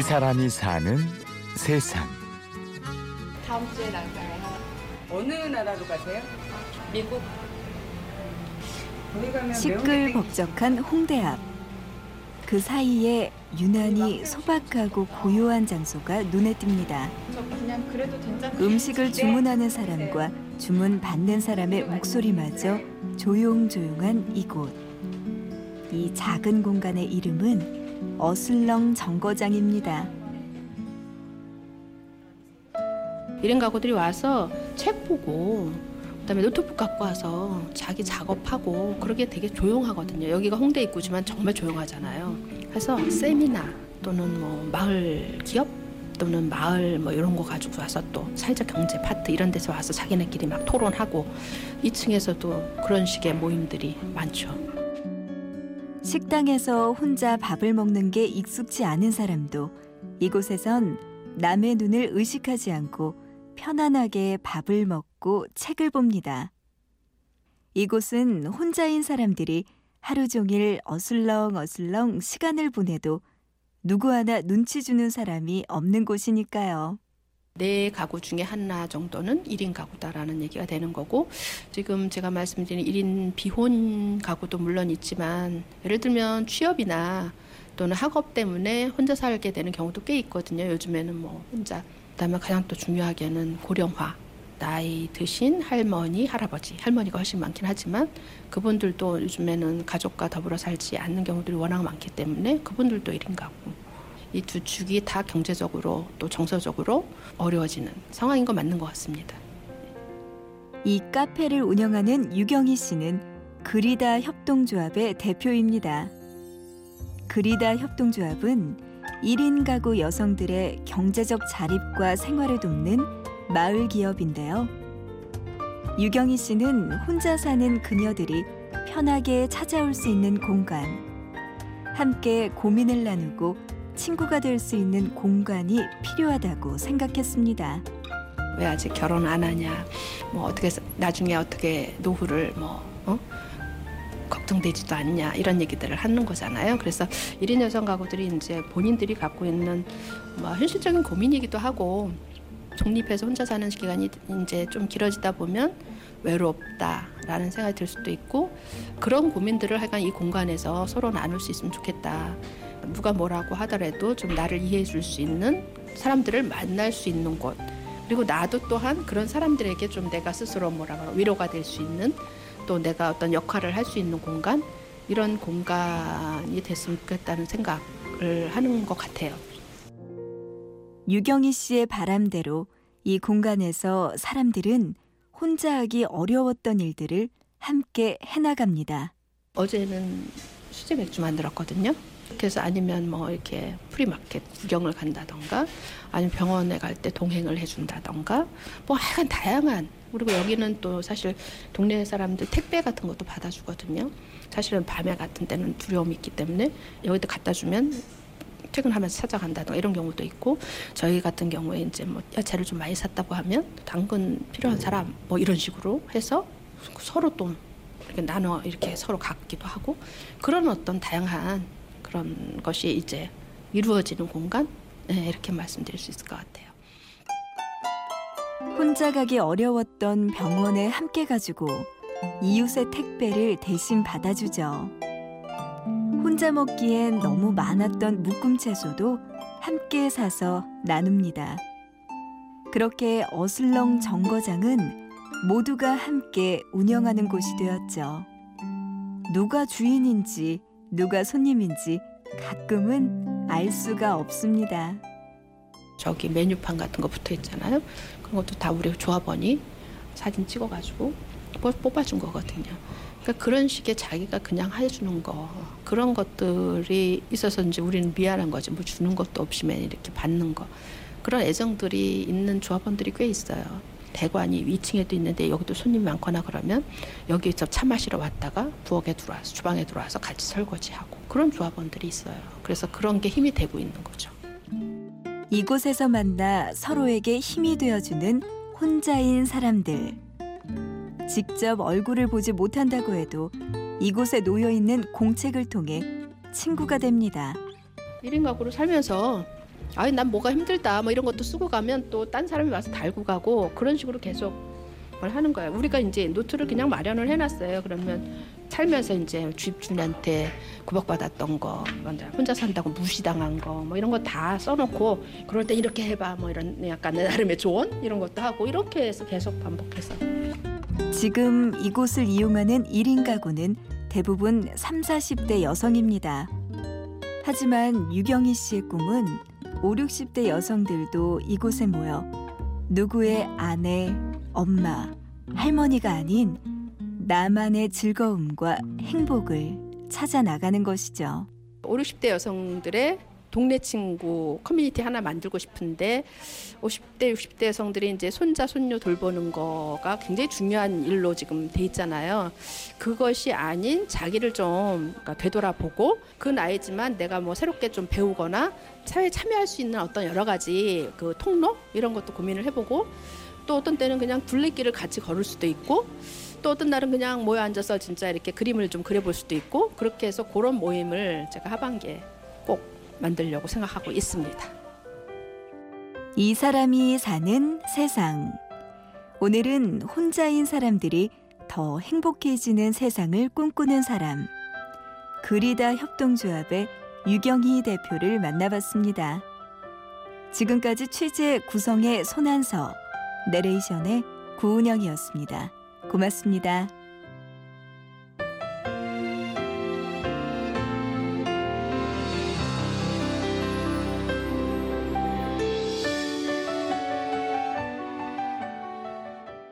이 사람이 사는 세상. 다음 주에 나가요. 어느 나라로 가세요? 미국 시끌벅적한 홍대 앞. 그 사이에 유난히 소박하고 고요한 장소가 눈에 띕니다. 음식을 주문하는 사람과 주문 받는 사람의 목소리마저 조용조용한 이곳. 이 작은 공간의 이름은 어슬렁 정거장입니다. 1인 가구들이 와서 책 보고 그다음에 노트북 갖고 와서 자기 작업하고 그러게 되게 조용하거든요. 여기가 홍대 입구지만 정말 조용하잖아요. 그래서 세미나 또는 뭐 마을 기업 또는 마을 뭐 이런 거 가지고 와서 또 사회적 경제 파트 이런 데서 와서 자기네끼리 막 토론하고 2층에서도 그런 식의 모임들이 많죠. 식당에서 혼자 밥을 먹는 게 익숙지 않은 사람도 이곳에선 남의 눈을 의식하지 않고 편안하게 밥을 먹고 책을 봅니다. 이곳은 혼자인 사람들이 하루 종일 어슬렁 어슬렁 시간을 보내도 누구 하나 눈치 주는 사람이 없는 곳이니까요. 네 가구 중에 하나 정도는 1인 가구다라는 얘기가 되는 거고 지금 제가 말씀드린 1인 비혼 가구도 물론 있지만 예를 들면 취업이나 또는 학업 때문에 혼자 살게 되는 경우도 꽤 있거든요. 요즘에는 뭐 혼자 그다음에 가장 또 중요하게는 고령화 나이 드신 할머니, 할아버지, 할머니가 훨씬 많긴 하지만 그분들도 요즘에는 가족과 더불어 살지 않는 경우들이 워낙 많기 때문에 그분들도 1인 가구. 이 두 축이 다 경제적으로 또 정서적으로 어려워지는 상황인 건 맞는 것 같습니다. 이 카페를 운영하는 유경희 씨는 그리다 협동조합의 대표입니다. 그리다 협동조합은 1인 가구 여성들의 경제적 자립과 생활을 돕는 마을 기업인데요. 유경희 씨는 혼자 사는 그녀들이 편하게 찾아올 수 있는 공간, 함께 고민을 나누고 친구가 될 수 있는 공간이 필요하다고 생각했습니다. 왜 아직 결혼 안 하냐? 뭐 어떻게 사- 나중에 어떻게 노후를 뭐 어? 걱정되지도 않냐 이런 얘기들을 하는 거잖아요. 그래서 1인 여성 가구들이 이제 본인들이 갖고 있는 뭐 현실적인 고민이기도 하고 독립해서 혼자 사는 기간이 이제 좀 길어지다 보면 외롭다라는 생각이 들 수도 있고 그런 고민들을 하여간 이 공간에서 서로 나눌 수 있으면 좋겠다. 누가 뭐라고 하더라도 좀 나를 이해해 줄 수 있는 사람들을 만날 수 있는 곳. 그리고 나도 또한 그런 사람들에게 좀 내가 스스로 뭐라 그러 위로가 될 수 있는 또 내가 어떤 역할을 할 수 있는 공간 이런 공간이 됐으면 좋겠다는 생각을 하는 것 같아요. 유경희 씨의 바람대로 이 공간에서 사람들은 혼자 하기 어려웠던 일들을 함께 해나갑니다. 어제는 수제 맥주 만들었거든요. 그래서 아니면 뭐 이렇게 프리마켓 구경을 간다던가 아니면 병원에 갈 때 동행을 해준다던가 뭐 하여간 다양한 그리고 여기는 또 사실 동네 사람들 택배 같은 것도 받아주거든요. 사실은 밤에 같은 때는 두려움이 있기 때문에 여기다 갖다 주면 퇴근하면서 찾아간다던가 이런 경우도 있고 저희 같은 경우에 이제 뭐 야채를 좀 많이 샀다고 하면 당근 필요한 사람 뭐 이런 식으로 해서 서로 또 이렇게 나눠 이렇게 서로 갖기도 하고 그런 어떤 다양한 그런 것이 이제 이루어지는 공간 네, 이렇게 말씀드릴 수 있을 것 같아요. 혼자 가기 어려웠던 병원에 함께 가지고 이웃의 택배를 대신 받아주죠. 혼자 먹기엔 너무 많았던 묶음 채소도 함께 사서 나눕니다. 그렇게 어슬렁 정거장은 모두가 함께 운영하는 곳이 되었죠. 누가 주인인지 누가 손님인지 가끔은 알 수가 없습니다. 저기 메뉴판 같은 거 붙어 있잖아요. 그런 것도 다 우리 조합원이 사진 찍어가지고 뽑- 뽑아준 거거든요. 그러니까 그런 식의 자기가 그냥 해주는 거 그런 것들이 있어서 이제 우리는 미안한 거지 뭐 주는 것도 없이 맨 이렇게 받는 거 그런 애정들이 있는 조합원들이 꽤 있어요. 대관이 2층에도 있는데 여기도 손님 많거나 그러면 여기서 차 마시러 왔다가 부엌에 들어와서 주방에 들어와서 같이 설거지하고 그런 조합원들이 있어요. 그래서 그런 게 힘이 되고 있는 거죠. 이곳에서 만나 서로에게 힘이 되어주는 혼자인 사람들. 직접 얼굴을 보지 못한다고 해도 이곳에 놓여 있는 공책을 통해 친구가 됩니다. 1인 가구로 살면서 아니 난 뭐가 힘들다 뭐 이런 것도 쓰고 가면 또 딴 사람이 와서 달고 가고 그런 식으로 계속 뭘 하는 거예요. 우리가 이제 노트를 그냥 마련을 해놨어요. 그러면 살면서 이제 주입주한테 구박받았던 거, 혼자 산다고 무시당한 거, 뭐 이런 거 다 써놓고 그럴 때 이렇게 해봐, 뭐 이런 약간 내 나름의 조언 이런 것도 하고 이렇게 해서 계속 반복해서 지금 이곳을 이용하는 1인 가구는 대부분 3, 40대 여성입니다. 하지만 유경희 씨의 꿈은 5, 60대 여성들도 이곳에 모여 누구의 아내, 엄마, 할머니가 아닌 나만의 즐거움과 행복을 찾아 나가는 것이죠. 5, 60대 여성들의 동네 친구 커뮤니티 하나 만들고 싶은데 50대, 60대 여성들이 이제 손자, 손녀 돌보는 거가 굉장히 중요한 일로 지금 돼 있잖아요. 그것이 아닌 자기를 좀 그러니까 되돌아보고 그 나이지만 내가 뭐 새롭게 좀 배우거나 사회에 참여할 수 있는 어떤 여러 가지 그 통로 이런 것도 고민을 해보고 또 어떤 때는 그냥 둘레길을 같이 걸을 수도 있고 또 어떤 날은 그냥 모여 앉아서 진짜 이렇게 그림을 좀 그려볼 수도 있고 그렇게 해서 그런 모임을 제가 하반기에 꼭 만들려고 생각하고 있습니다. 이 사람이 사는 세상. 오늘은 혼자인 사람들이 더 행복해지는 세상을 꿈꾸는 사람. 그리다 협동조합의 유경희 대표를 만나봤습니다. 지금까지 취재 구성의 손한서, 내레이션의 구은영이었습니다. 고맙습니다.